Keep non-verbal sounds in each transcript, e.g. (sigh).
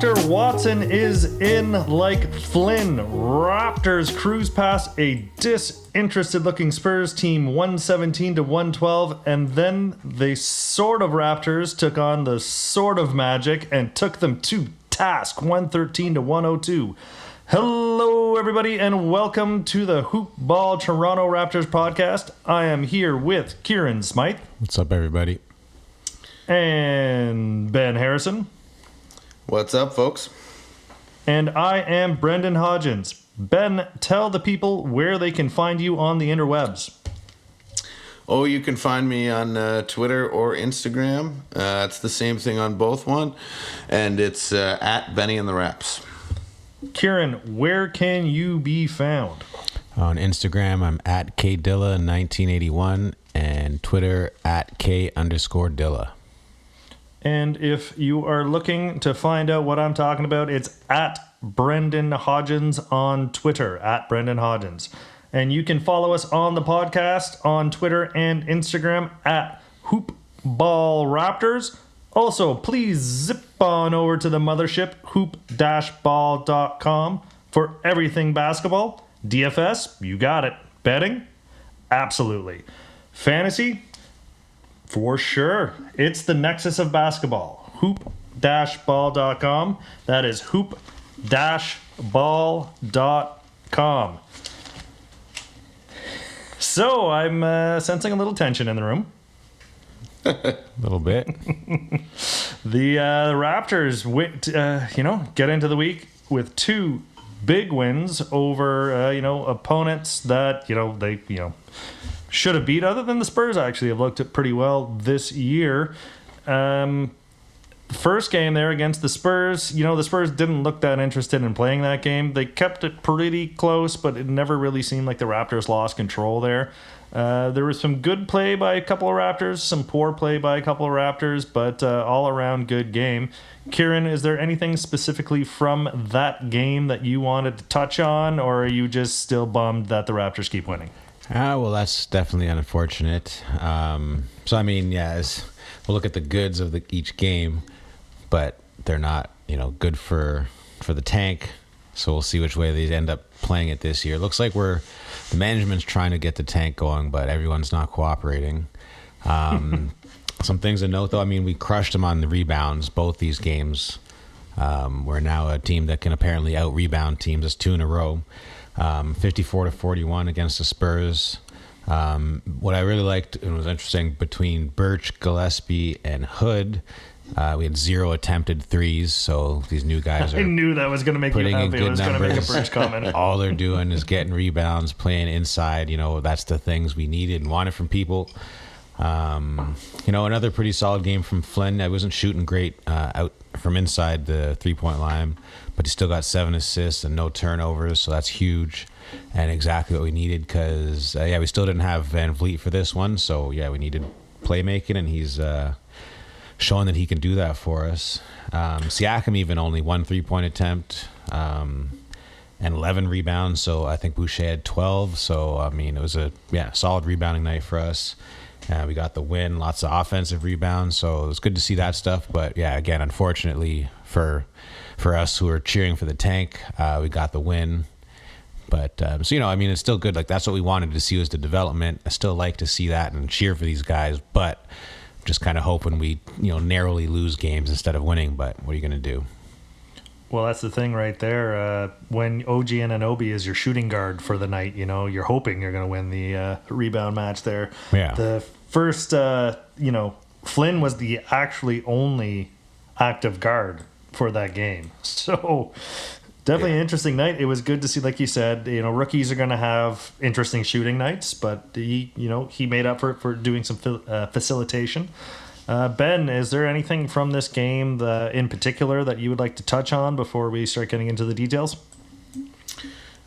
Dr. Watson is in like Flynn. Raptors cruise past a disinterested looking Spurs team 117 to 112, and then the sort of Raptors took on the sort of Magic and took them to task 113 to 102. Hello, everybody, and welcome to the Hoop Ball Toronto Raptors podcast. I am here with Kieran Smythe What's up, everybody? and Ben Harrison. What's up, folks? And I am Brendan Hodgins. Ben, tell the people where they can find you on the interwebs. Oh, you can find me on uh, Twitter or Instagram. Uh, it's the same thing on both one, and it's uh, at Benny and the Raps. Kieran, where can you be found? On Instagram, I'm at kdilla1981 and Twitter at k underscore dilla. And if you are looking to find out what I'm talking about, it's at Brendan Hodgins on Twitter, at Brendan Hodgins. And you can follow us on the podcast on Twitter and Instagram at Hoopball Raptors. Also, please zip on over to the mothership, hoop-ball.com, for everything basketball. DFS, you got it. Betting, absolutely. Fantasy, for sure. It's the nexus of basketball. Hoop-ball.com. That is hoop-ball.com. So I'm uh, sensing a little tension in the room. (laughs) A little bit. (laughs) The uh, the Raptors, went, uh, you know, get into the week with two big wins over, uh, you know, opponents that you know they, you know, should have beat. Other than the Spurs, actually have looked at pretty well this year. Um, first game there against the Spurs, you know, the Spurs didn't look that interested in playing that game. They kept it pretty close, but it never really seemed like the Raptors lost control there. Uh, there was some good play by a couple of Raptors, some poor play by a couple of Raptors, but uh, all around good game. Kieran, is there anything specifically from that game that you wanted to touch on, or are you just still bummed that the Raptors keep winning? Ah, well, that's definitely unfortunate. Um, so, I mean, yeah, we'll look at the goods of the, each game, but they're not, you know, good for for the tank. So we'll see which way they end up playing it this year. Looks like we're the management's trying to get the tank going, but everyone's not cooperating. Um, (laughs) some things to note, though. I mean, we crushed them on the rebounds both these games. Um, we're now a team that can apparently out rebound teams. It's two in a row, um, 54 to 41 against the Spurs. Um, what I really liked and was interesting between Birch, Gillespie, and Hood, uh, we had zero attempted threes. So these new guys (laughs) are. I knew that was going to make you putting in happy. I good was going to make a. Birch comment. (laughs) All they're doing is getting rebounds, playing inside. You know, that's the things we needed and wanted from people. Um, you know, another pretty solid game from Flynn. I wasn't shooting great uh, out from inside the three point line, but he still got seven assists and no turnovers, so that's huge and exactly what we needed because, uh, yeah, we still didn't have VanVleet for this one, so yeah, we needed playmaking, and he's uh, showing that he can do that for us. Um, Siakam even only one three point attempt. Um, and 11 rebounds. So I think Boucher had 12. So I mean, it was a yeah solid rebounding night for us. Uh, we got the win, lots of offensive rebounds. So it was good to see that stuff. But yeah, again, unfortunately for for us who are cheering for the tank, uh, we got the win. But um, so you know, I mean, it's still good. Like that's what we wanted to see was the development. I still like to see that and cheer for these guys. But just kind of hoping we you know narrowly lose games instead of winning. But what are you going to do? Well, that's the thing right there. Uh, when OG Anunoby is your shooting guard for the night, you know, you're hoping you're going to win the uh, rebound match there. Yeah. The first, uh, you know, Flynn was the actually only active guard for that game. (laughs) So definitely an interesting night. It was good to see, like you said, you know, rookies are going to have interesting shooting nights, but he, you know, he made up for it for doing some uh, facilitation. Uh, ben, is there anything from this game that, in particular that you would like to touch on before we start getting into the details?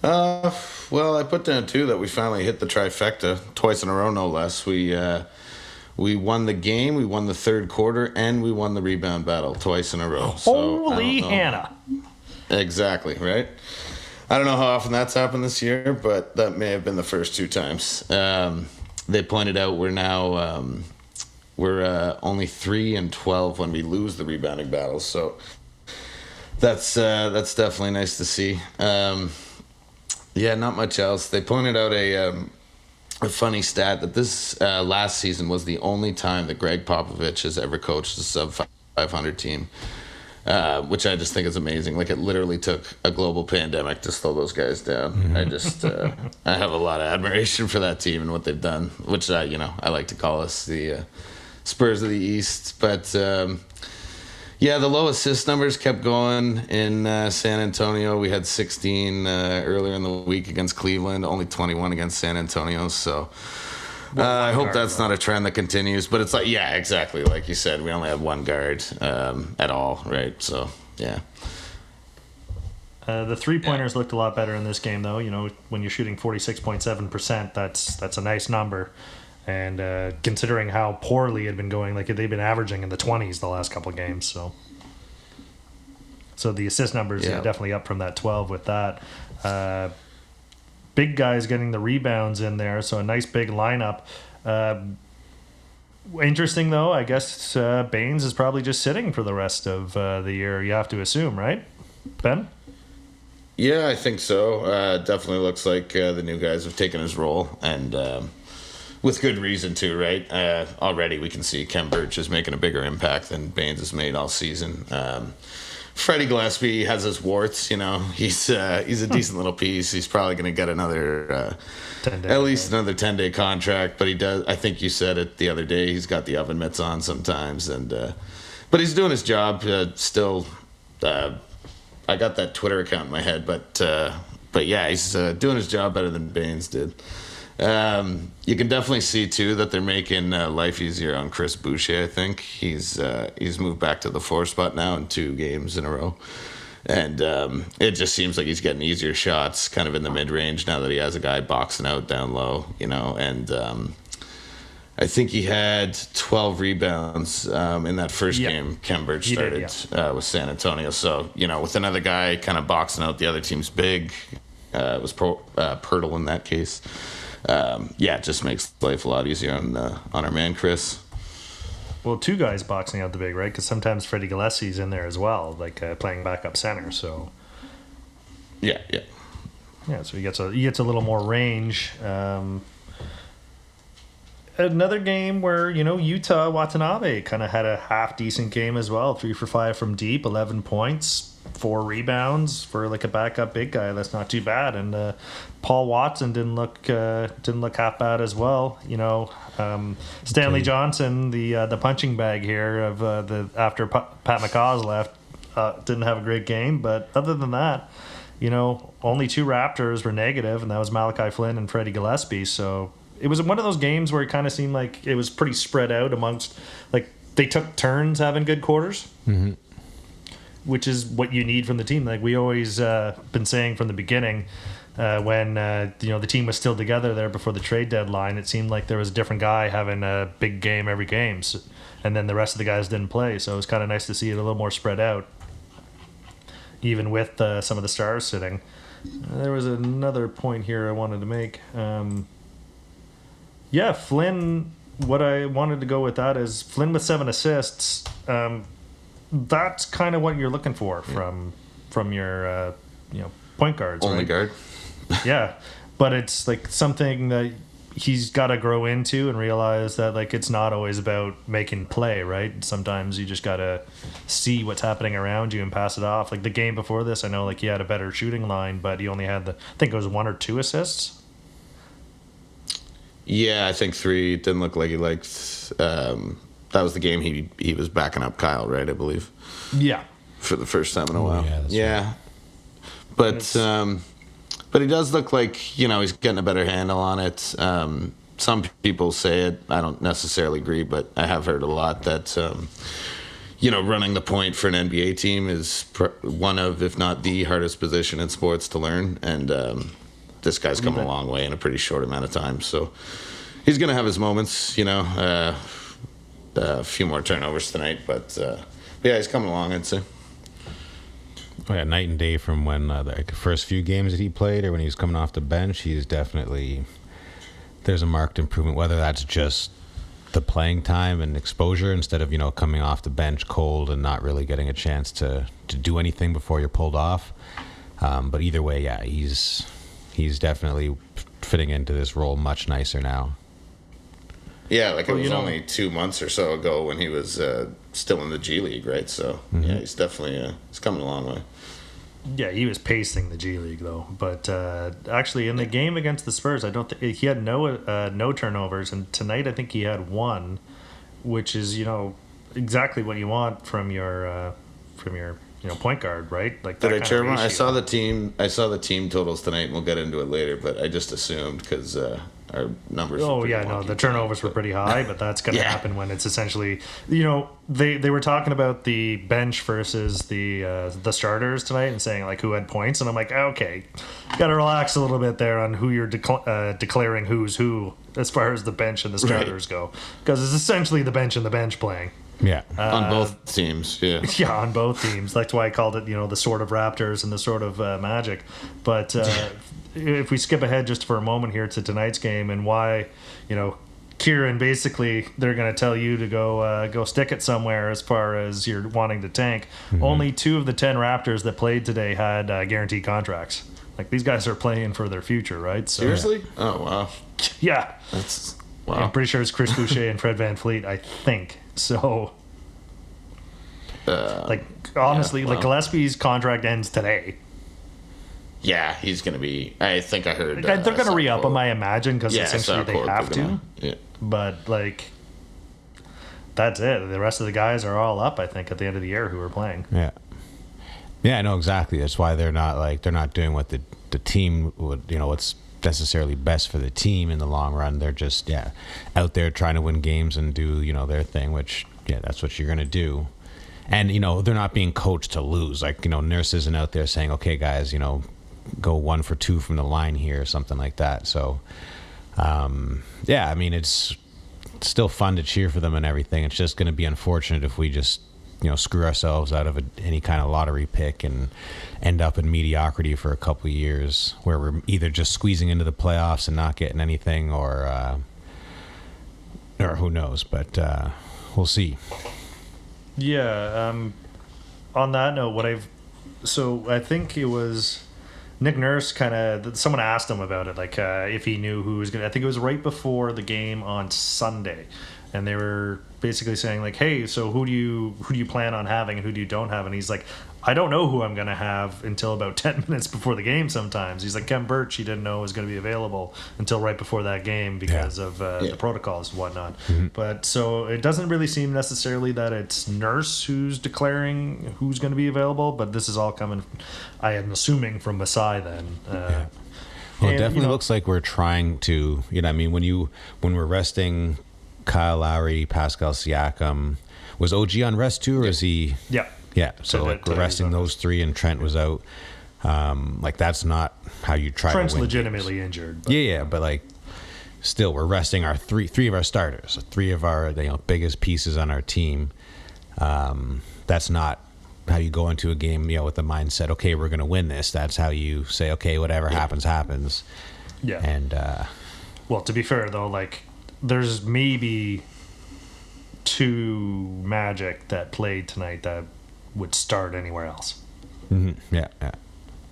Uh, well, I put down too that we finally hit the trifecta twice in a row, no less. We uh, We won the game, we won the third quarter, and we won the rebound battle twice in a row. So, Holy. Hannah! Exactly, right? I don't know how often that's happened this year, but that may have been the first two times. Um, they pointed out we're now um, we're uh, only three and twelve when we lose the rebounding battles, so that's uh, that's definitely nice to see. Um, yeah, not much else. They pointed out a um, a funny stat that this uh, last season was the only time that Gregg Popovich has ever coached a sub 500 team, uh, which I just think is amazing. Like it literally took a global pandemic to slow those guys down. I just uh, (laughs) I have a lot of admiration for that team and what they've done, which I you know I like to call us the uh, Spurs of the East, but. Um, yeah, the low assist numbers kept going in uh, San Antonio. We had 16 uh, earlier in the week against Cleveland, only 21 against San Antonio. So uh, I hope that's not a trend that continues. But it's like, yeah, exactly. Like you said, we only have one guard um, at all, right? So, yeah. Uh, the three pointers looked a lot better in this game, though. You know, when you're shooting 46.7 percent, that's that's a nice number. And uh, considering how poorly it had been going, like they've been averaging in the 20s the last couple of games, so so the assist numbers Yeah. are definitely up from that 12 with that. Uh, big guys getting the rebounds in there, so a nice big lineup. Uh, interesting though, I guess uh, Baynes is probably just sitting for the rest of uh, the year. You have to assume, right, Ben? Yeah, I think so. Uh, definitely looks like uh, the new guys have taken his role, and um, with good reason too, right? Uh, already we can see Khem Birch is making a bigger impact than Baynes has made all season. Um, Freddie Gillespie has his warts, you know. (laughs) He's uh, he's a decent little piece. He's probably going to get another, uh, 10 at least another ten day contract. But he does. I think you said it the other day. He's got the oven mitts on sometimes, and uh, but he's doing his job uh, still. Uh, I got that Twitter account in my head, but uh, but yeah, he's uh, doing his job better than Baynes did. Um, you can definitely see too that they're making uh, life easier on Chris Boucher. I think he's uh, he's moved back to the four spot now in two games in a row, and um, it just seems like he's getting easier shots, kind of in the mid range now that he has a guy boxing out down low, you know, and. Um, I think he had 12 rebounds um, in that first Yeah. game. Khem Birch He did, started uh, with San Antonio. So, you know, with another guy kind of boxing out the other team's big, uh, it was pro, uh, Poeltl in that case. Um, yeah, it just makes life a lot easier on uh, on our man Chris. Well, two guys boxing out the big, right? Because sometimes Freddie Gillespie's in there as well, like uh, playing backup center. So Yeah, yeah. yeah, so he gets a he gets a little more range. Um, another game where you know Yuta Watanabe kind of had a half decent game as well, three for five from deep, eleven points, four rebounds for like a backup big guy. That's not too bad. And uh, Paul Watson didn't look uh, didn't look half bad as well. You know, um, Stanley Johnson, the uh, the punching bag here of uh, the after Pa- Pat McCaw's left, uh, didn't have a great game. But other than that, you know, only two Raptors were negative, and that was Malachi Flynn and Freddie Gillespie. So it was one of those games where it kind of seemed like it was pretty spread out amongst, like they took turns having good quarters, mm-hmm. which is what you need from the team. Like we always uh, been saying from the beginning. Uh, when uh, you know the team was still together there before the trade deadline, it seemed like there was a different guy having a big game every game, so, and then the rest of the guys didn't play. So it was kind of nice to see it a little more spread out even with uh, some of the stars sitting. Uh, there was another point here I wanted to make. Um, yeah, Flynn. What I wanted to go with that is Flynn with seven assists. Um, that's kind of what you're looking for from from your uh, you know point guards. Only right? guard. (laughs) yeah but it's like something that he's got to grow into and realize that like it's not always about making play right sometimes you just got to see what's happening around you and pass it off like the game before this i know like he had a better shooting line but he only had the i think it was one or two assists Yeah, I think three didn't look like he liked. Um, that was the game he he was backing up Kyle, right? I believe yeah for the first time in a while. yeah, that's yeah. But um, but he does look like you know he's getting a better handle on it. Um, some people say it. I don't necessarily agree, but I have heard a lot that um, you know running the point for an NBA team is pr- one of, if not the hardest position in sports to learn, and um, this guy's come a long way in a pretty short amount of time. So he's gonna have his moments, you know. Uh, uh, a few more turnovers tonight, but, uh, but yeah, he's coming along. I'd say. Oh, yeah, night and day from when uh, the first few games that he played or when he was coming off the bench. He's definitely there's a marked improvement. Whether that's just the playing time and exposure instead of you know coming off the bench cold and not really getting a chance to to do anything before you're pulled off. Um, but either way, yeah, he's he's definitely fitting into this role much nicer now. Yeah, like it Well, was you know- only two months or so ago when he was uh, still in the G League, right? So yeah, he's definitely uh, he's coming a long way. Yeah, he was pacing the G League though. But uh, actually, in the game against the Spurs, I don't think he had no uh, no turnovers, and tonight I think he had one, which is you know exactly what you want from your uh, from your you know point guard, right? Like Did I turn? I saw the team. I saw the team totals tonight, and we'll get into it later. But I just assumed because uh, our numbers. Oh yeah, no, the tonight, turnovers were pretty high, but that's going (laughs) to Yeah. happen when it's essentially, you know, they they were talking about the bench versus the uh, the starters tonight and saying like who had points, and I'm like, okay, got to relax a little bit there on who you're decla- uh, declaring who's who as far as the bench and the (laughs) Right. starters go, because it's essentially the bench and the bench playing. Yeah, on both teams. Yeah, (laughs) Yeah, on both teams. That's why I called it, you know, the sort of Raptors and the sort of uh, Magic. But uh, (laughs) if we skip ahead just for a moment here to tonight's game and why, you know, Kieran basically they're going to tell you to go uh, go stick it somewhere as far as you're wanting to tank. Only two of the ten Raptors that played today had uh, guaranteed contracts. Like these guys are playing for their future, right? So seriously. Oh wow, yeah, that's wow. I'm pretty sure it's Chris Boucher and Fred VanVleet. I think so. Uh, Like honestly, like. Gillespie's contract ends today. yeah, he's gonna be. I think I heard uh, they're going to re up him, I imagine, because Yeah, I saw essentially they have they're to. gonna- Yeah. But like, that's it. The rest of the guys are all up. I think at the end of the year who are playing. yeah, yeah. I know exactly. That's why they're not like they're not doing what the the team would. You know, what's necessarily best for the team in the long run. They're just yeah out there trying to win games and do you know their thing, which yeah, that's what you're gonna do. And you know they're not being coached to lose. Like you know, Nurse isn't out there saying, "Okay, guys, you know, go one for two from the line here," or something like that. So, um, yeah, I mean, it's it's still fun to cheer for them and everything. It's just to be unfortunate if we just you know screw ourselves out of a, any kind of lottery pick and end up in mediocrity for a couple years, where we're either just squeezing into the playoffs and not getting anything, or uh, or who knows. But uh, we'll see. Yeah. Um, on that note, what I've so I think it was Nick Nurse kind of someone asked him about it, like uh, if he knew who was to I think it was right before the game on Sunday, and they were basically saying like, "Hey, so who do you who do you plan on having and who do you don't have?" And he's like, "I don't know who I'm going to have until about (laughs) ten minutes before the game." Sometimes he's like, "Khem Birch, he didn't know was going to be available until right before that game because of uh, Yeah. the protocols and whatnot." But so it doesn't really seem necessarily that it's Nurse who's declaring who's going to be available, but this is all coming. I am assuming from Masai then. Uh, Well, it And, you definitely know- looks like we're trying to, you know, I mean, when you when we're resting Kyle Lowry, Pascal Siakam, was OG on rest too, or is he? Yeah. Yeah, so So like that, we're uh, resting those three, and Trent was out. Um, like that's not how you try Trent's to win legitimately injured. But Yeah, yeah, but like still, we're resting our three three of our starters, three of our you know biggest pieces on our team. Um, that's not how you go into a game, you know, with the mindset, okay, we're going to win this. That's how you say, okay, whatever happens, happens. Yeah. And uh, Well, to be fair though, like there's maybe two Magic that played tonight that would start anywhere else. mhm, yeah, yeah,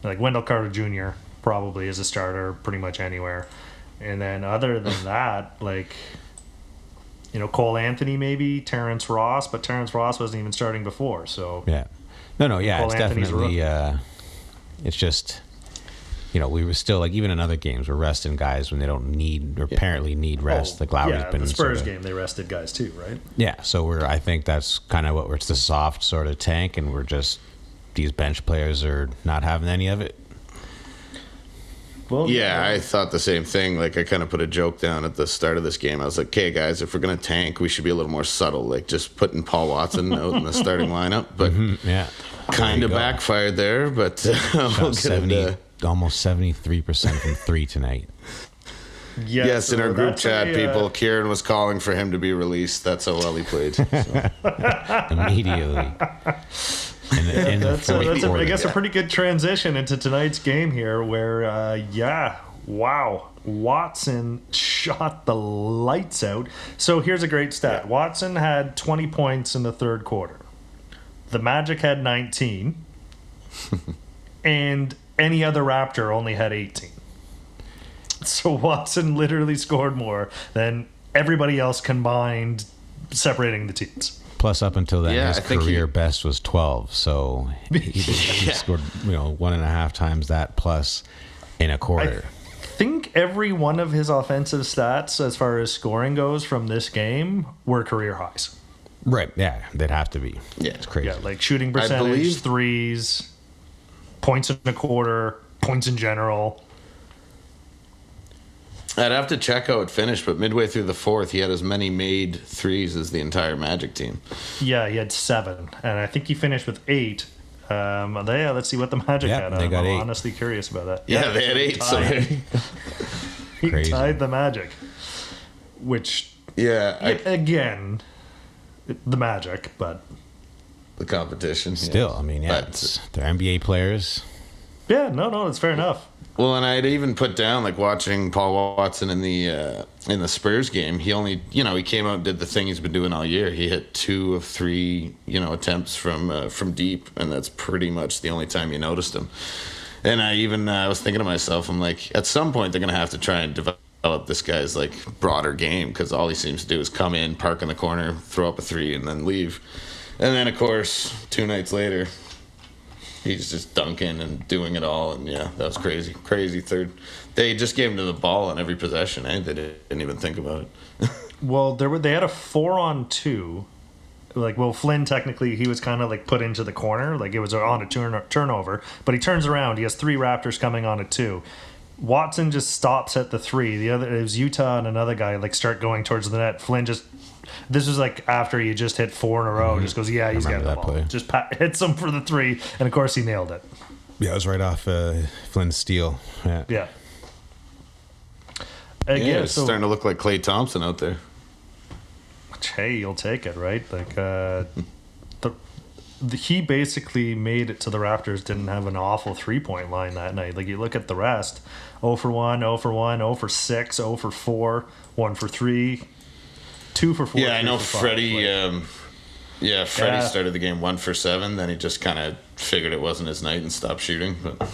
Like Wendell Carter Jr. probably is a starter pretty much anywhere, and then other than (laughs) that, like you know Cole Anthony maybe Terrence Ross, but Terrence Ross wasn't even starting before, so yeah. No, no, yeah, Cole it's Anthony's definitely. Uh, it's just, you know, we were still like even in other games, we're resting guys when they don't need or apparently need rest. Oh, like Lowry's yeah, been the sort Spurs of- game they rested guys too, right? Yeah, so we're. I think that's kind of what we're. It's the soft sort of tank, and we're just these bench players are not having any of it. Well, Yeah, I thought the same thing. Like I kind of put a joke down at the start of this game. I was like, "Okay, guys, if we're gonna tank, we should be a little more subtle. Like just putting Paul Watson out in the starting (laughs) lineup." But Yeah, kind of backfired there. But (laughs) uh, we'll Shot get seventy, into- almost seventy three percent from three tonight. (laughs) Yeah, yes, in so our group chat, a, uh, people, Kieran was calling for him to be released. That's how well he played. So. (laughs) immediately. In the, in the That's, a, that's a, I quarter. guess a pretty good transition into tonight's game here, where uh, yeah, wow, Watson shot the lights out. So here's a great stat: Watson had 20 points in the third quarter. The Magic had 19, (laughs) and any other Raptor only had 18. (laughs) So Watson literally scored more than everybody else combined, separating the teams. Plus, up until then, Yeah, his I think career he- best was 12. So he, (laughs) he Yeah. scored, you know, one and a half times that plus in a quarter. I think every one of his offensive stats, as far as scoring goes from this game, were career highs. right. Yeah, they'd have to be. Yeah. It's crazy. Yeah, like shooting I percentage, believe- threes, points in a quarter, points in general. I'd have to check how it finished, but midway through the fourth, he had as many made threes as the entire Magic team. Yeah, he had seven, and I think he finished with eight. Um, they, yeah, let's see what the Magic Yeah, had. they I'm got eight. honestly curious about that. Yeah, they had eight. So tied. they- (laughs) he Crazy. tied the Magic, which yeah, I, again, the Magic, but the competition. yeah. Still, I mean, yeah, But- it's, they're NBA players. yeah, no, no, it's fair enough. Well, and I'd even put down like watching Paul Watson in the uh, in the Spurs game. He only, you know, he came out and did the thing he's been doing all year. He hit two of three, you know, attempts from uh, from deep, and that's pretty much the only time you noticed him. And I even uh, I was thinking to myself, I'm like, at some point they're gonna have to try and develop this guy's like broader game because all he seems to do is come in, park in the corner, throw up a three, and then leave. And then of course, two nights later, he's just dunking and doing it all and yeah that was crazy crazy third they just gave him to the ball on every possession eh? they didn't even think about it (laughs) Well, there were they had a four on two. Like, well, Flynn technically he was kind of like put into the corner, like it was on a turn turnover. But he turns around, he has three Raptors coming on a two. Watson just stops at the three. The other it was Yuta and another guy like start going towards the net. Flynn just this was like after he just hit four in a row. Just goes, yeah, he's got the that ball. play. Just pa- (laughs) hits him for the three, and of course he nailed it. Yeah, it was right off uh, Flynn's steal. Yeah. Yeah. yeah, it's so starting to look like klay thompson out there Which, hey, you'll take it, right? Like, uh, the, the he basically made it to the Raptors didn't have an awful three point line that night. Like, you look at the rest 0 for 1, 0 for 1, 0 for 6, 0 for 4, 1 for 3, 2 for 4. yeah i know freddie um, yeah freddie Yeah. started the game one for seven then he just kind of figured it wasn't his night and stopped shooting but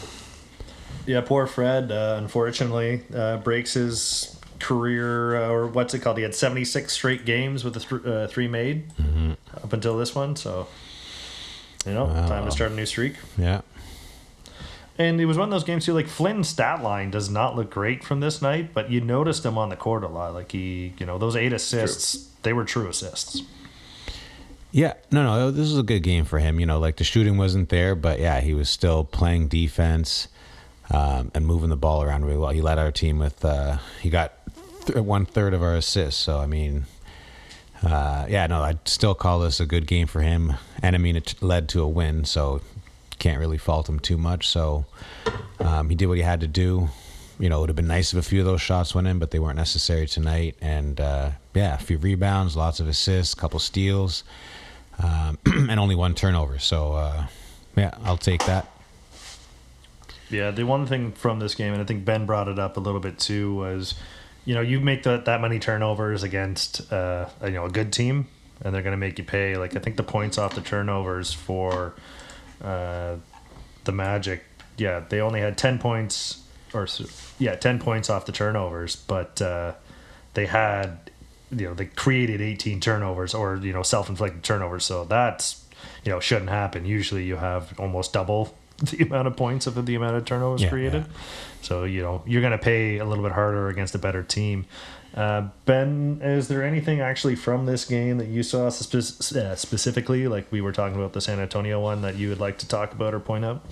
yeah, poor Fred, uh, unfortunately, uh, breaks his career, uh, or what's it called? He had 76 straight games with the th- uh, three made up until this one. So, you know, time to start a new streak. Yeah. And it was one of those games too. Like Flynn's stat line does not look great from this night, but you noticed him on the court a lot. Like he, you know, those eight assists, they were true assists. Yeah, no, no, this was a good game for him. You know, like the shooting wasn't there, but yeah, he was still playing defense um, and moving the ball around really well. He led our team with, uh, he got th- one third of our assists. So, I mean, uh, yeah, no, I'd still call this a good game for him. And I mean, it led to a win, so can't really fault him too much. So um, he did what he had to do. You know, it would have been nice if a few of those shots went in, but they weren't necessary tonight. And uh, yeah, a few rebounds, lots of assists, a couple steals, um, (clears throat) and only one turnover. So uh, yeah, I'll take that. Yeah, the one thing from this game, and I think Ben brought it up a little bit too, was, you know, you make that that many turnovers against, uh, you know, a good team, and they're going to make you pay. Like I think the points off the turnovers for uh, the Magic, yeah, they only had ten points, or yeah, ten points off the turnovers, but uh, they had, you know, they created eighteen turnovers or you know self-inflicted turnovers. So that's you know shouldn't happen. Usually you have almost double (laughs) the amount of points of the amount of turnovers Yeah, created. yeah. So you know you're going to pay a little bit harder against a better team. Uh, ben, is there anything actually from this game that you saw spe- uh, specifically, like we were talking about the San Antonio one, that you would like to talk about or point out?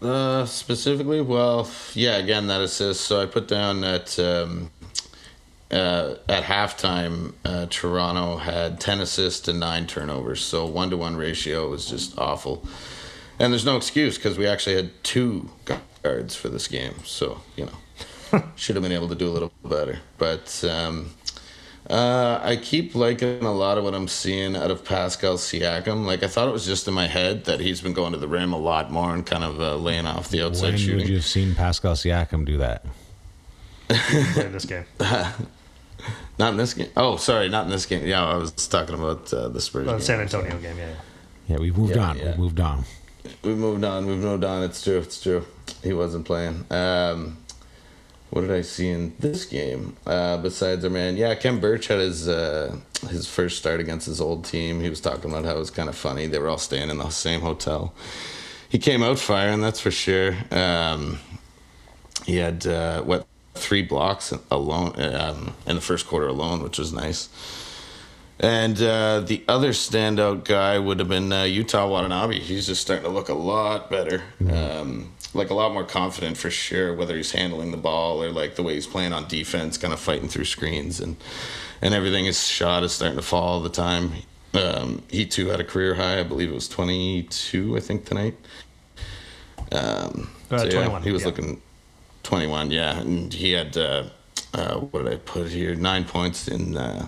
Uh, specifically, well, yeah, again that assist. So I put down that um, uh, at halftime, uh, Toronto had ten assists and nine turnovers. So one to one ratio was just awful. And there's no excuse because we actually had two guards for this game. So you know, (laughs) should have been able to do a little better. But um, uh, I keep liking a lot of what I'm seeing out of Pascal Siakam. Like I thought it was just in my head that he's been going to the rim a lot more and kind of uh, laying off the outside when shooting. would you have seen Pascal Siakam do that? in this game. (laughs) Not in this game. Oh, sorry, not in this game. Yeah, I was talking about uh, the Spurs. Uh, game. San Antonio game, yeah. Yeah, we've moved Yeah, on. yeah. We've moved on. We've moved on. We've moved on. It's true. It's true. He wasn't playing. Um, what did I see in this game? Uh, besides our man, yeah, Khem Birch had his uh, his first start against his old team. He was talking about how it was kind of funny. They were all staying in the same hotel. He came out firing, that's for sure. Um, he had uh, what three blocks alone um, in the first quarter alone, which was nice. And uh, the other standout guy would have been uh, Yuta Watanabe. He's just starting to look a lot better, um, like a lot more confident for sure. Whether he's handling the ball or like the way he's playing on defense, kind of fighting through screens and and everything. His shot is starting to fall all the time. Um, he too had a career high. I believe it was twenty two. I think tonight. Um, Uh, so, yeah, 21, he was yeah. looking 21 yeah and he had uh, uh, what did i put here nine points in uh,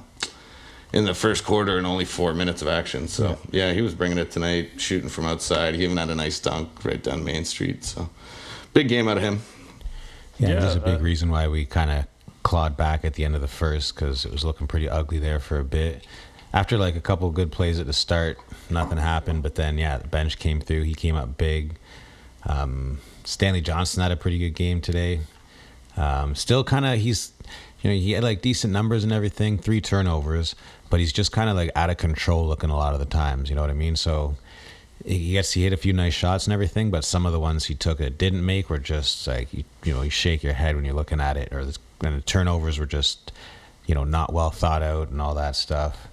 in the first quarter and only four minutes of action so yeah. he was bringing it tonight shooting from outside he even had a nice dunk right down main street so big game out of him Yeah, Yeah, there's a big uh, reason why we kind of clawed back at the end of the first because it was looking pretty ugly there for a bit. After like a couple good plays at the start, nothing happened. But then, yeah, the bench came through. He came up big. Um, Stanley Johnson had a pretty good game today. Um, still kind of he's, you know, he had like decent numbers and everything, three turnovers, but he's just kind of like out of control looking a lot of the times. You know what I mean? So he gets he hit a few nice shots and everything, but some of the ones he took that didn't make were just like you, you know you shake your head when you're looking at it, or the, and the turnovers were just you know not well thought out and all that stuff.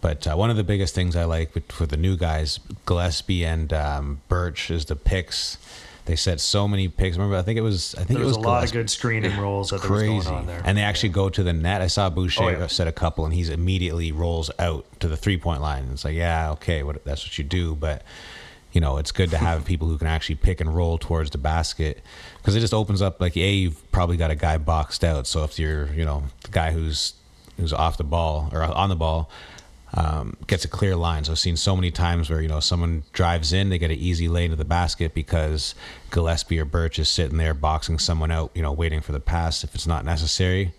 But uh, one of the biggest things I like for the new guys, Gillespie and um, Birch, is the picks. They set so many picks. Remember, I think it was I think There it was was a lot of Gillespie good screening rolls was crazy. going on there. And they actually go to the net. I saw Boucher Oh, yeah. set a couple, and he's immediately rolls out to the three point line. And it's like, yeah, okay, what, that's what you do. But you know, it's good to have (laughs) people who can actually pick and roll towards the basket because it just opens up. Like, a you've probably got a guy boxed out. So if you're, you know, the guy who's who's off the ball or on the ball. Um, gets a clear line. So I've seen so many times where you know someone drives in, they get an easy lane to the basket because Gillespie or Birch is sitting there boxing someone out, you know, waiting for the pass if it's not necessary.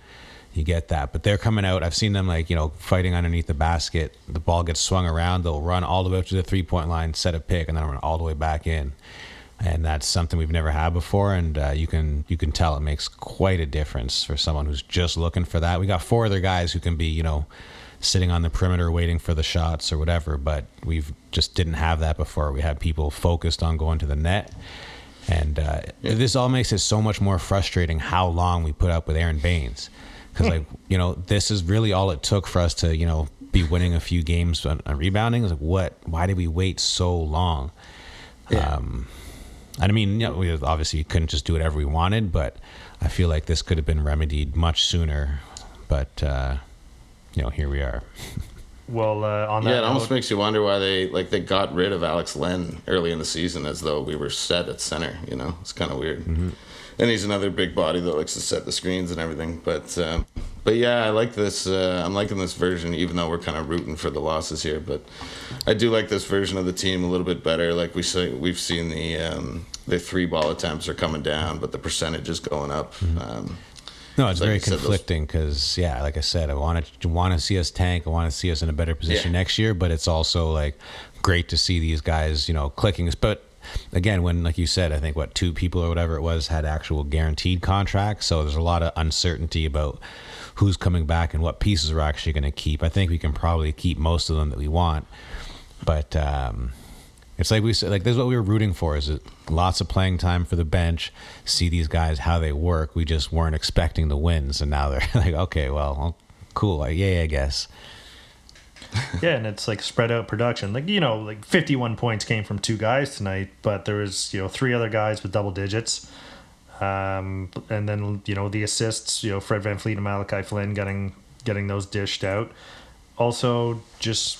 You get that, but they're coming out. I've seen them like you know fighting underneath the basket. The ball gets swung around. They'll run all the way up to the three point line, set a pick, and then run all the way back in. And that's something we've never had before. And uh, you can you can tell it makes quite a difference for someone who's just looking for that. We got four other guys who can be you know sitting on the perimeter waiting for the shots or whatever, but we've just didn't have that before. We had people focused on going to the net. And uh, this all makes it so much more frustrating how long we put up with Aron Baynes. Because, like, (laughs) you know, this is really all it took for us to, you know, be winning a few games on, on rebounding. It's like, what? Why did we wait so long? Um, and I mean, you know, we obviously couldn't just do whatever we wanted, but I feel like this could have been remedied much sooner. But, uh, you know, here we are. well, uh, on that yeah it almost makes you wonder why they like they got rid of alex len early in the season as though we were set at center you know it's kind of weird Mm-hmm. and he's another big body that likes to set the screens and everything but um, but yeah i like this uh, i'm liking this version even though we're kind of rooting for the losses here but i do like this version of the team a little bit better like we say we've seen the um, the three ball attempts are coming down but the percentage is going up Mm-hmm. um, No, it's Like very you said, those- conflicting because, yeah, like I said, I want to want to see us tank. I want to see us in a better position Yeah. next year. But it's also like great to see these guys, you know, clicking. But again, when like you said, I think what two people or whatever it was had actual guaranteed contracts, so there's a lot of uncertainty about who's coming back and what pieces we're actually going to keep. I think we can probably keep most of them that we want, but. um it's like we said, like this is what we were rooting for: is lots of playing time for the bench, see these guys how they work. We just weren't expecting the wins, and now they're (laughs) like, okay, well, cool, like, yeah, I guess. (laughs) yeah, and it's like spread out production. Like you know, like fifty-one points came from two guys tonight, but there was you know three other guys with double digits. Um, and then you know the assists, you know Fred VanVleet and Malachi Flynn getting getting those dished out. Also, just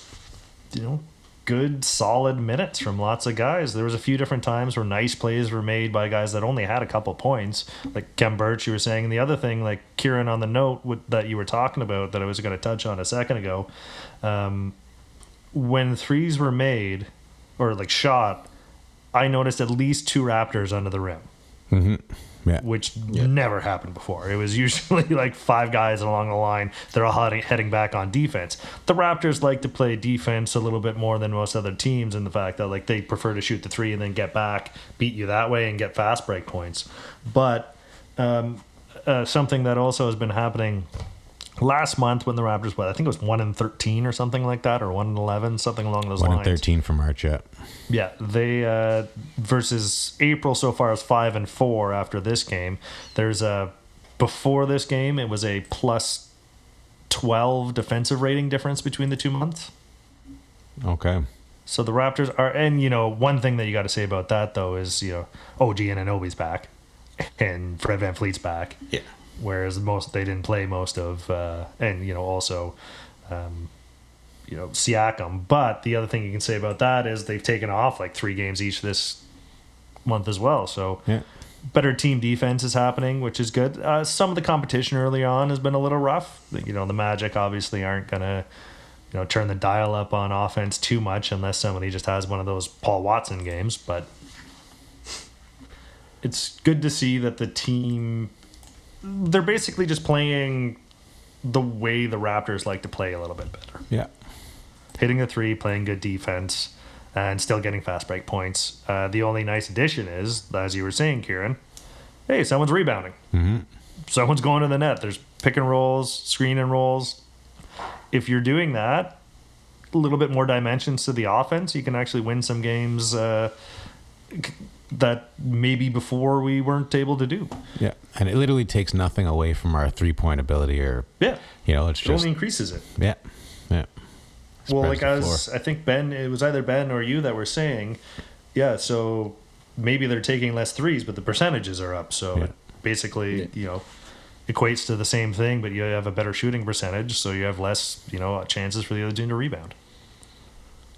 you know, good, solid minutes from lots of guys. There was a few different times where nice plays were made by guys that only had a couple points, like Khem Birch, you were saying. And the other thing, like Kieran on the note with, that you were talking about that I was going to touch on a second ago, um, when threes were made or like shot, I noticed at least two Raptors under the rim Yeah. which never happened before. It was (laughs) usually like five guys along the line. They're all heading, heading back on defense. The Raptors like to play defense a little bit more than most other teams in the fact that like they prefer to shoot the three and then get back, beat you that way, and get fast break points. But um, uh, something that also has been happening last month when the Raptors, what I think it was one in thirteen or something like that, or one in eleven, something along those One lines. and thirteen from March. Yeah. Yeah, they uh, versus April so far is five and four after this game. There's a before this game it was a plus twelve defensive rating difference between the two months. Okay. So the Raptors are, and you know, one thing that you got to say about that though is you know, OG Anunoby's back, and Fred VanVleet's back. Yeah. Whereas most they didn't play most of, uh, and you know also, um, you know Siakam. But the other thing you can say about that is they've taken off like three games each this month as well. So Yeah. better team defense is happening, which is good. Uh, some of the competition early on has been a little rough. You know, the Magic obviously aren't gonna, you know, turn the dial up on offense too much unless somebody just has one of those Paul Watson games. But it's good to see that the team they're basically just playing the way the Raptors like to play a little bit better. Yeah. Hitting the three, playing good defense, and still getting fast break points. Uh, the only nice addition is, as you were saying, Kieran, hey, someone's rebounding. Mm-hmm. Someone's going to the net. There's pick and rolls, screen and rolls. If you're doing that, a little bit more dimensions to the offense, you can actually win some games uh, that maybe before we weren't able to do. Yeah. And it literally takes nothing away from our three point ability or Yeah, you know, it's it just only increases it. yeah. Yeah. well, like the I was, I think Ben, it was either Ben or you that were saying, yeah. So maybe they're taking less threes, but the percentages are up. So Yeah. it basically, you know, equates to the same thing, but you have a better shooting percentage, so you have less, you know, chances for the other team to rebound.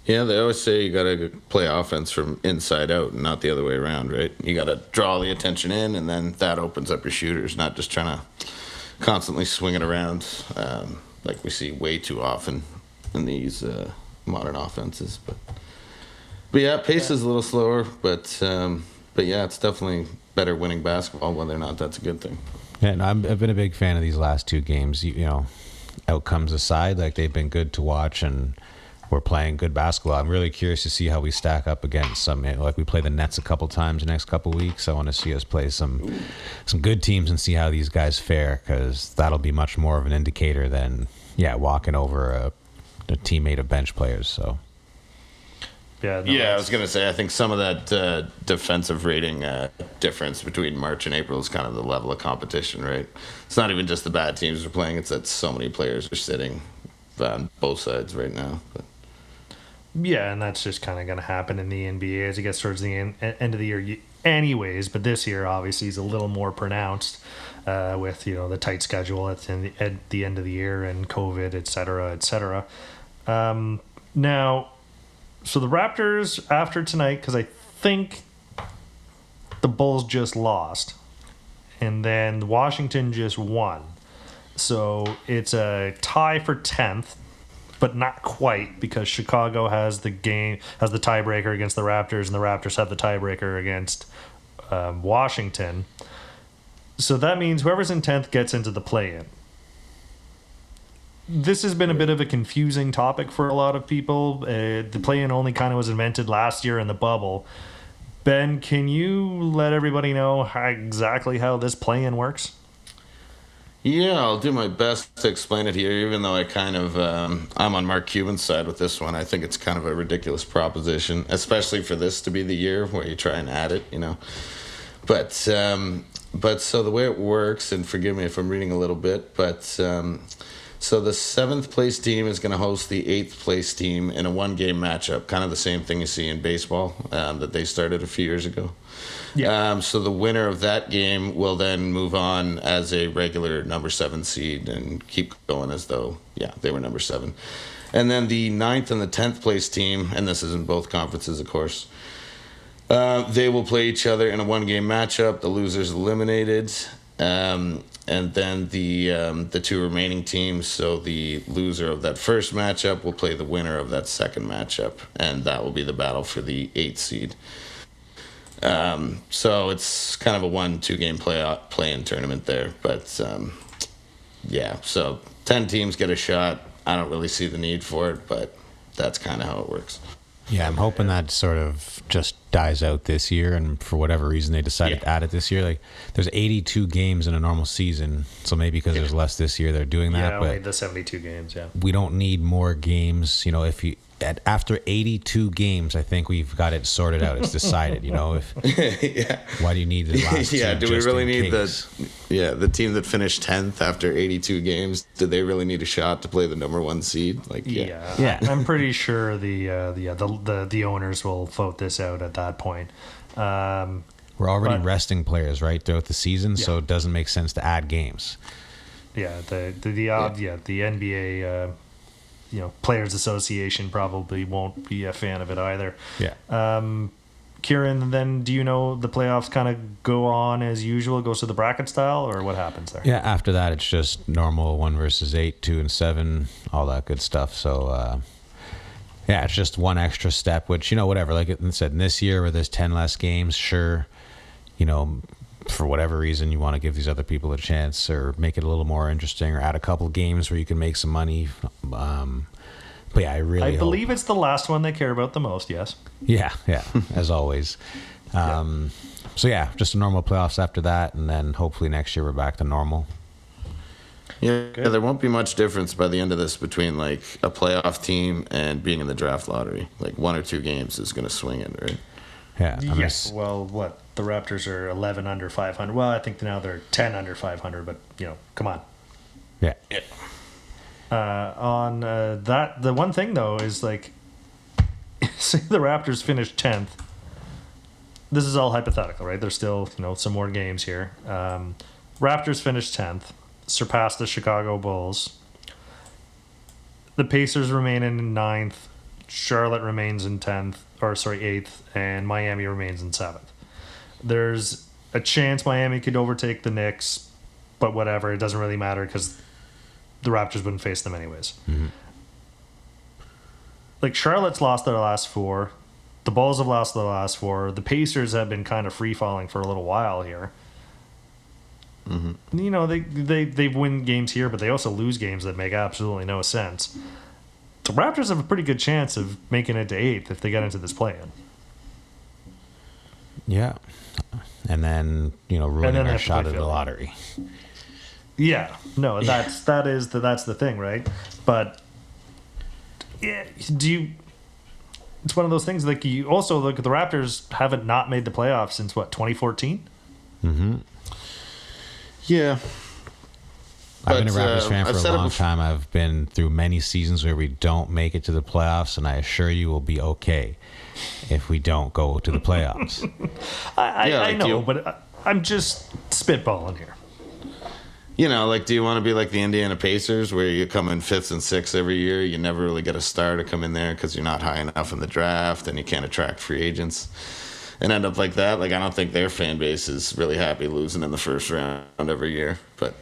Yeah, they always say you got to play offense from inside out and not the other way around, right? You got to draw the attention in, and then that opens up your shooters, not just trying to constantly swing it around um, like we see way too often in these uh, modern offenses. But but yeah, pace is a little slower, but um, but yeah, it's definitely better winning basketball. Whether or not that's a good thing. Yeah, and I'm, I've been a big fan of these last two games. You, you know, outcomes aside, like they've been good to watch, and we're playing good basketball. I'm really curious to see how we stack up against some. Like we play the Nets a couple times the next couple weeks. I want to see us play some some good teams and see how these guys fare, because that'll be much more of an indicator than yeah walking over a, a teammate of bench players. So Yeah. no, Yeah, I was gonna say. I think some of that uh, defensive rating uh, difference between March and April is kind of the level of competition, right? It's not even just the bad teams are playing; it's that so many players are sitting on both sides right now. But Yeah, and that's just kind of going to happen in the NBA as it gets towards the end, end of the year, anyways. But this year, obviously, is a little more pronounced uh, with you know the tight schedule at the, at the end of the year and COVID, et cetera, et cetera. Um, now, so the Raptors after tonight, because I think the Bulls just lost, and then Washington just won. So it's a tie for tenth but not quite because Chicago has the game has the tiebreaker against the Raptors, and the Raptors have the tiebreaker against um, Washington. So that means whoever's in tenth gets into the play-in. This has been a bit of a confusing topic for a lot of people. Uh, the play-in only kind of was invented last year in the bubble. Ben, can you let everybody know how, exactly how this play-in works? Yeah, I'll do my best to explain it here. Even though I kind of um, I'm on Mark Cuban's side with this one. I think it's kind of a ridiculous proposition, especially for this to be the year where you try and add it. You know, but um, but so the way it works, and forgive me if I'm reading a little bit, but um, so the seventh place team is going to host the eighth place team in a one game matchup, kind of the same thing you see in baseball um, that they started a few years ago. Yeah. Um, so the winner of that game will then move on as a regular number seven seed and keep going as though, yeah, they were number seven. And then the ninth and the tenth place team, and this is in both conferences, of course. Uh, they will play each other in a one-game matchup. The losers eliminated, um, and then the um, the two remaining teams. So the loser of that first matchup will play the winner of that second matchup, and that will be the battle for the eighth seed. Um, so it's kind of a one two game play out play in tournament there, but um, yeah. So ten teams get a shot. I don't really see the need for it, but that's kind of how it works. Yeah, I'm hoping that sort of just dies out this year, and for whatever reason they decided Yeah. to add it this year. Like, there's 82 games in a normal season, so maybe because there's less this year, they're doing that. Yeah, but only the 72 games, yeah. we don't need more games. You know, if you at, after 82 games, I think we've got it sorted out. It's decided. You know, if (laughs) yeah. why do you need the last? (laughs) yeah, do we really need case? the yeah the team that finished tenth after eighty two games? Did they really need a shot to play the number one seed? Like Yeah. Yeah. I'm pretty sure the, uh, the, yeah, the, the, the owners will vote this out at that point. Um, We're already but- resting players right throughout the season, so it doesn't make sense to add games. yeah, the, the, the, uh, yeah, the NBA, uh, you know, Players Association probably won't be a fan of it either. Yeah. Um, Kieran, then do you know the playoffs kind of go on as usual? Goes to the bracket style, or what happens there? Yeah, after that, it's just normal one versus eight, two and seven, all that good stuff. So, uh, yeah, it's just one extra step, which, you know, whatever. Like I said, in this year where there's 10 less games, sure, you know, for whatever reason, you want to give these other people a chance or make it a little more interesting or add a couple games where you can make some money. Um, but yeah, I really I hope- believe it's the last one they care about the most. Yes. yeah, yeah, (laughs) as always. Um, So yeah, just a normal playoffs after that, and then hopefully next year we're back to normal. Yeah, yeah, there won't be much difference by the end of this between like a playoff team and being in the draft lottery. Like one or two games is going to swing it, right? Yeah, I'm Yes. just- Well, what the Raptors are 11 under 500. Well, I think now they're 10 under 500. But you know, come on. yeah, Uh, on uh, that, the one thing though is like, (laughs) say the Raptors finish 10th. This is all hypothetical, right? There's still you know some more games here. Um, Raptors finished 10th, surpassed the Chicago Bulls. The Pacers remain in ninth. Charlotte remains in 10th, or sorry, 8th, and Miami remains in 7th. There's a chance Miami could overtake the Knicks, but whatever, it doesn't really matter because the Raptors wouldn't face them anyways. Mm-hmm. Like Charlotte's lost their last four, the Bulls have lost their last four. The Pacers have been kind of free falling for a little while here. Mm-hmm. You know they they they win games here, but they also lose games that make absolutely no sense. The Raptors have a pretty good chance of making it to eighth if they get into this play-in. yeah, and then you know ruining then they our shot at the lottery. Yeah, no, that's that is the that's the thing, right? But yeah, do you? It's one of those things. Like you also look at the Raptors haven't not made the playoffs since what 2014. Mm-hmm. Yeah. I've been a Raptors uh, fan for I've a long time. I've been through many seasons where we don't make it to the playoffs, and I assure you, we'll be okay if we don't go to the playoffs. (laughs) I, I, Yeah, I like know, you- but I, I'm just spitballing here. You know, like, do you want to be like the Indiana Pacers, where you come in fifth and sixth every year? You never really get a star to come in there because you're not high enough in the draft, and you can't attract free agents, and end up like that. Like, I don't think their fan base is really happy losing in the first round every year. But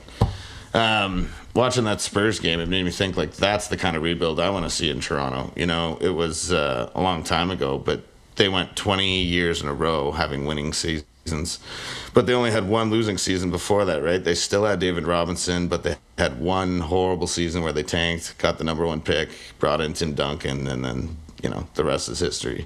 um, watching that Spurs game, it made me think like that's the kind of rebuild I want to see in Toronto. You know, it was uh, a long time ago, but they went 20 years in a row having winning seasons. But they only had one losing season before that, right? They still had David Robinson, but they had one horrible season where they tanked, got the number one pick, brought in Tim Duncan, and then, you know, the rest is history.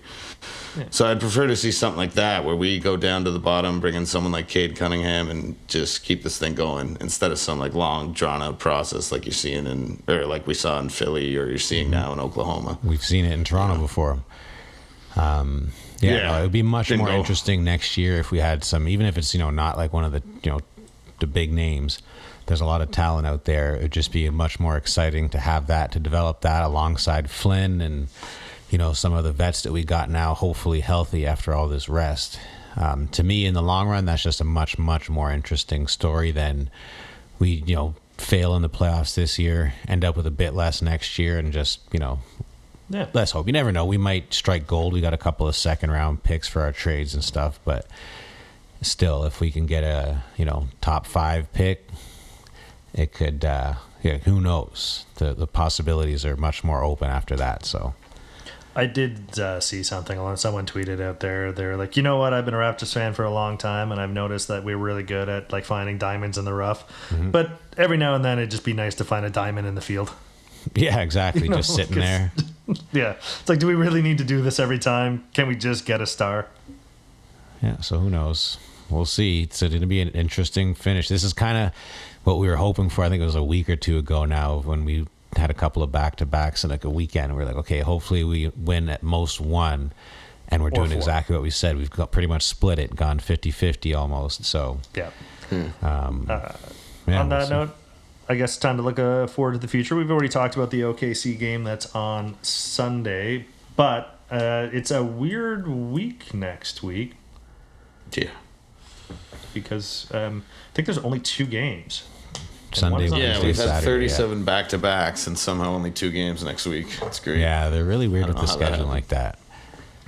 So I'd prefer to see something like that where we go down to the bottom, bring in someone like Cade Cunningham and just keep this thing going instead of some like long drawn out process like you're seeing in or like we saw in Philly or you're seeing now in Oklahoma. We've seen it in Toronto before. Um, yeah, Yeah. no, it would be much Didn't more go. interesting next year if we had some, even if it's you know not like one of the you know the big names. There's a lot of talent out there. It would just be much more exciting to have that to develop that alongside Flynn and you know some of the vets that we got now, hopefully healthy after all this rest. Um, to me, in the long run, that's just a much much more interesting story than we you know fail in the playoffs this year, end up with a bit less next year, and just you know, Yeah. let's hope. You never know. We might strike gold. We got a couple of second round picks for our trades and stuff, but still, if we can get a you know top five pick, it could. Uh, yeah, who knows? The the possibilities are much more open after that. So I did uh, see something along. Someone tweeted out there. They're like, you know what? I've been a Raptors fan for a long time, and I've noticed that we're really good at like finding diamonds in the rough. Mm-hmm. But every now and then, it'd just be nice to find a diamond in the field. yeah, exactly. (laughs) You know, just sitting there. (laughs) Yeah, it's like, do we really need to do this every time? Can we just get a star? Yeah, so who knows? We'll see. It's going to be an interesting finish. This is kind of what we were hoping for. I think it was a week or two ago now when we had a couple of back to backs and like a weekend. We are like, okay, hopefully we win at most one. And we're Or doing four. exactly what we said. We've got pretty much split it, gone 50 50 almost. So, Yeah. um, yeah, On we'll that see. note, I guess it's time to look uh, forward to the future. We've already talked about the OKC game that's on Sunday, but uh, it's a weird week next week Yeah. because um, I think there's only two games. Sunday, one's on Yeah, we've had Saturday, 37 back to backs and somehow only two games next week. It's great. Yeah. yeah, they're really weird with the know how that scheduling like that.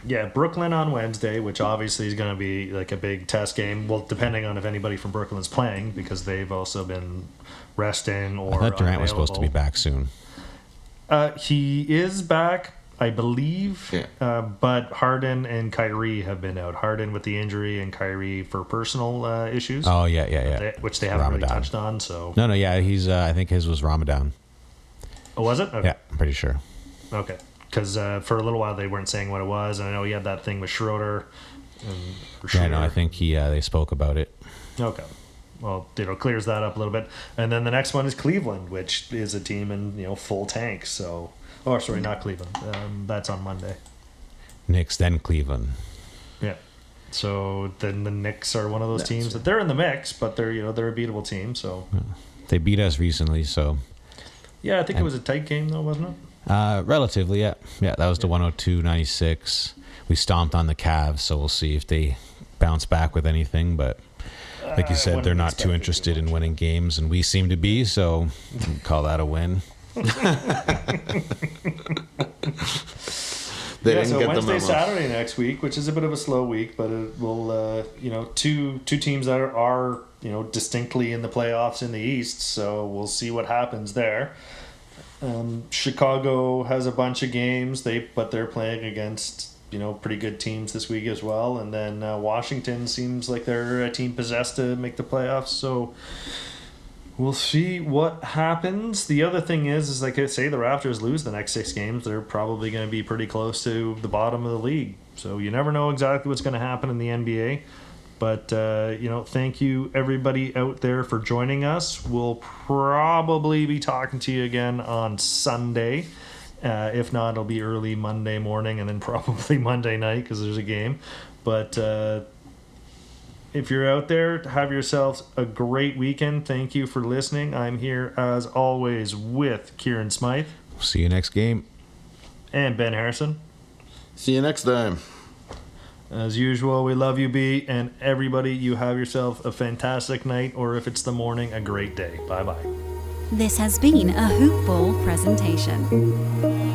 Yeah, Brooklyn on Wednesday, which obviously is going to be like a big test game. Well, depending on if anybody from Brooklyn's playing, because they've also been resting or. I thought Durant was supposed to be back soon. Uh, he is back, I believe. Yeah. Uh, but Harden and Kyrie have been out. Harden with the injury and Kyrie for personal uh, issues, Oh, yeah, yeah, yeah. they- which they haven't really Ramadan. touched on. So, No, no, yeah, he's, uh, I think his was Ramadan. oh, was it? Okay. Yeah, I'm pretty sure. Okay. Because uh, for a little while they weren't saying what it was, and I know he had that thing with Schroeder. And, Yeah, no, I think he, uh, they spoke about it. Okay. Well, you know, clears that up a little bit, and then the next one is Cleveland, which is a team in you know full tank. So, oh, sorry, not Cleveland. Um, that's on Monday. Knicks, then Cleveland. Yeah. So then the Knicks are one of those That's teams it. that they're in the mix, but they're you know they're a beatable team. So They beat us recently, so yeah, I think it was a tight game though, wasn't it? uh, relatively, yeah, yeah. That was the 102-96. We stomped on the Cavs, so we'll see if they bounce back with anything. But like you I said, they're wouldn't too it too interested in winning games, and we seem to be. So (laughs) call that a win. (laughs) They yeah, didn't so get Wednesday, the memo. Saturday next week, which is a bit of a slow week, but it will, uh, you know, two two teams that are, are you know distinctly in the playoffs in the East. So we'll see what happens there. Um, Chicago has a bunch of games, they but they're playing against you know pretty good teams this week as well, and then uh, Washington seems like they're a team possessed to make the playoffs. So We'll see what happens. The other thing is, is like I say, the Raptors lose the next six games, they're probably going to be pretty close to the bottom of the league. So you never know exactly what's going to happen in the NBA. But uh, you know, thank you everybody out there for joining us. We'll probably be talking to you again on Sunday. Uh, if not, it'll be early Monday morning, and then (laughs) probably Monday night because there's a game. But uh, if you're out there, have yourselves a great weekend. Thank you for listening. I'm here as always with Kieran Smythe See you next game. and Ben Harrison. See you next time. As usual, we love you, B, and everybody. You have yourself a fantastic night, or if it's the morning, a great day. Bye bye. This has been a Hoop Ball presentation.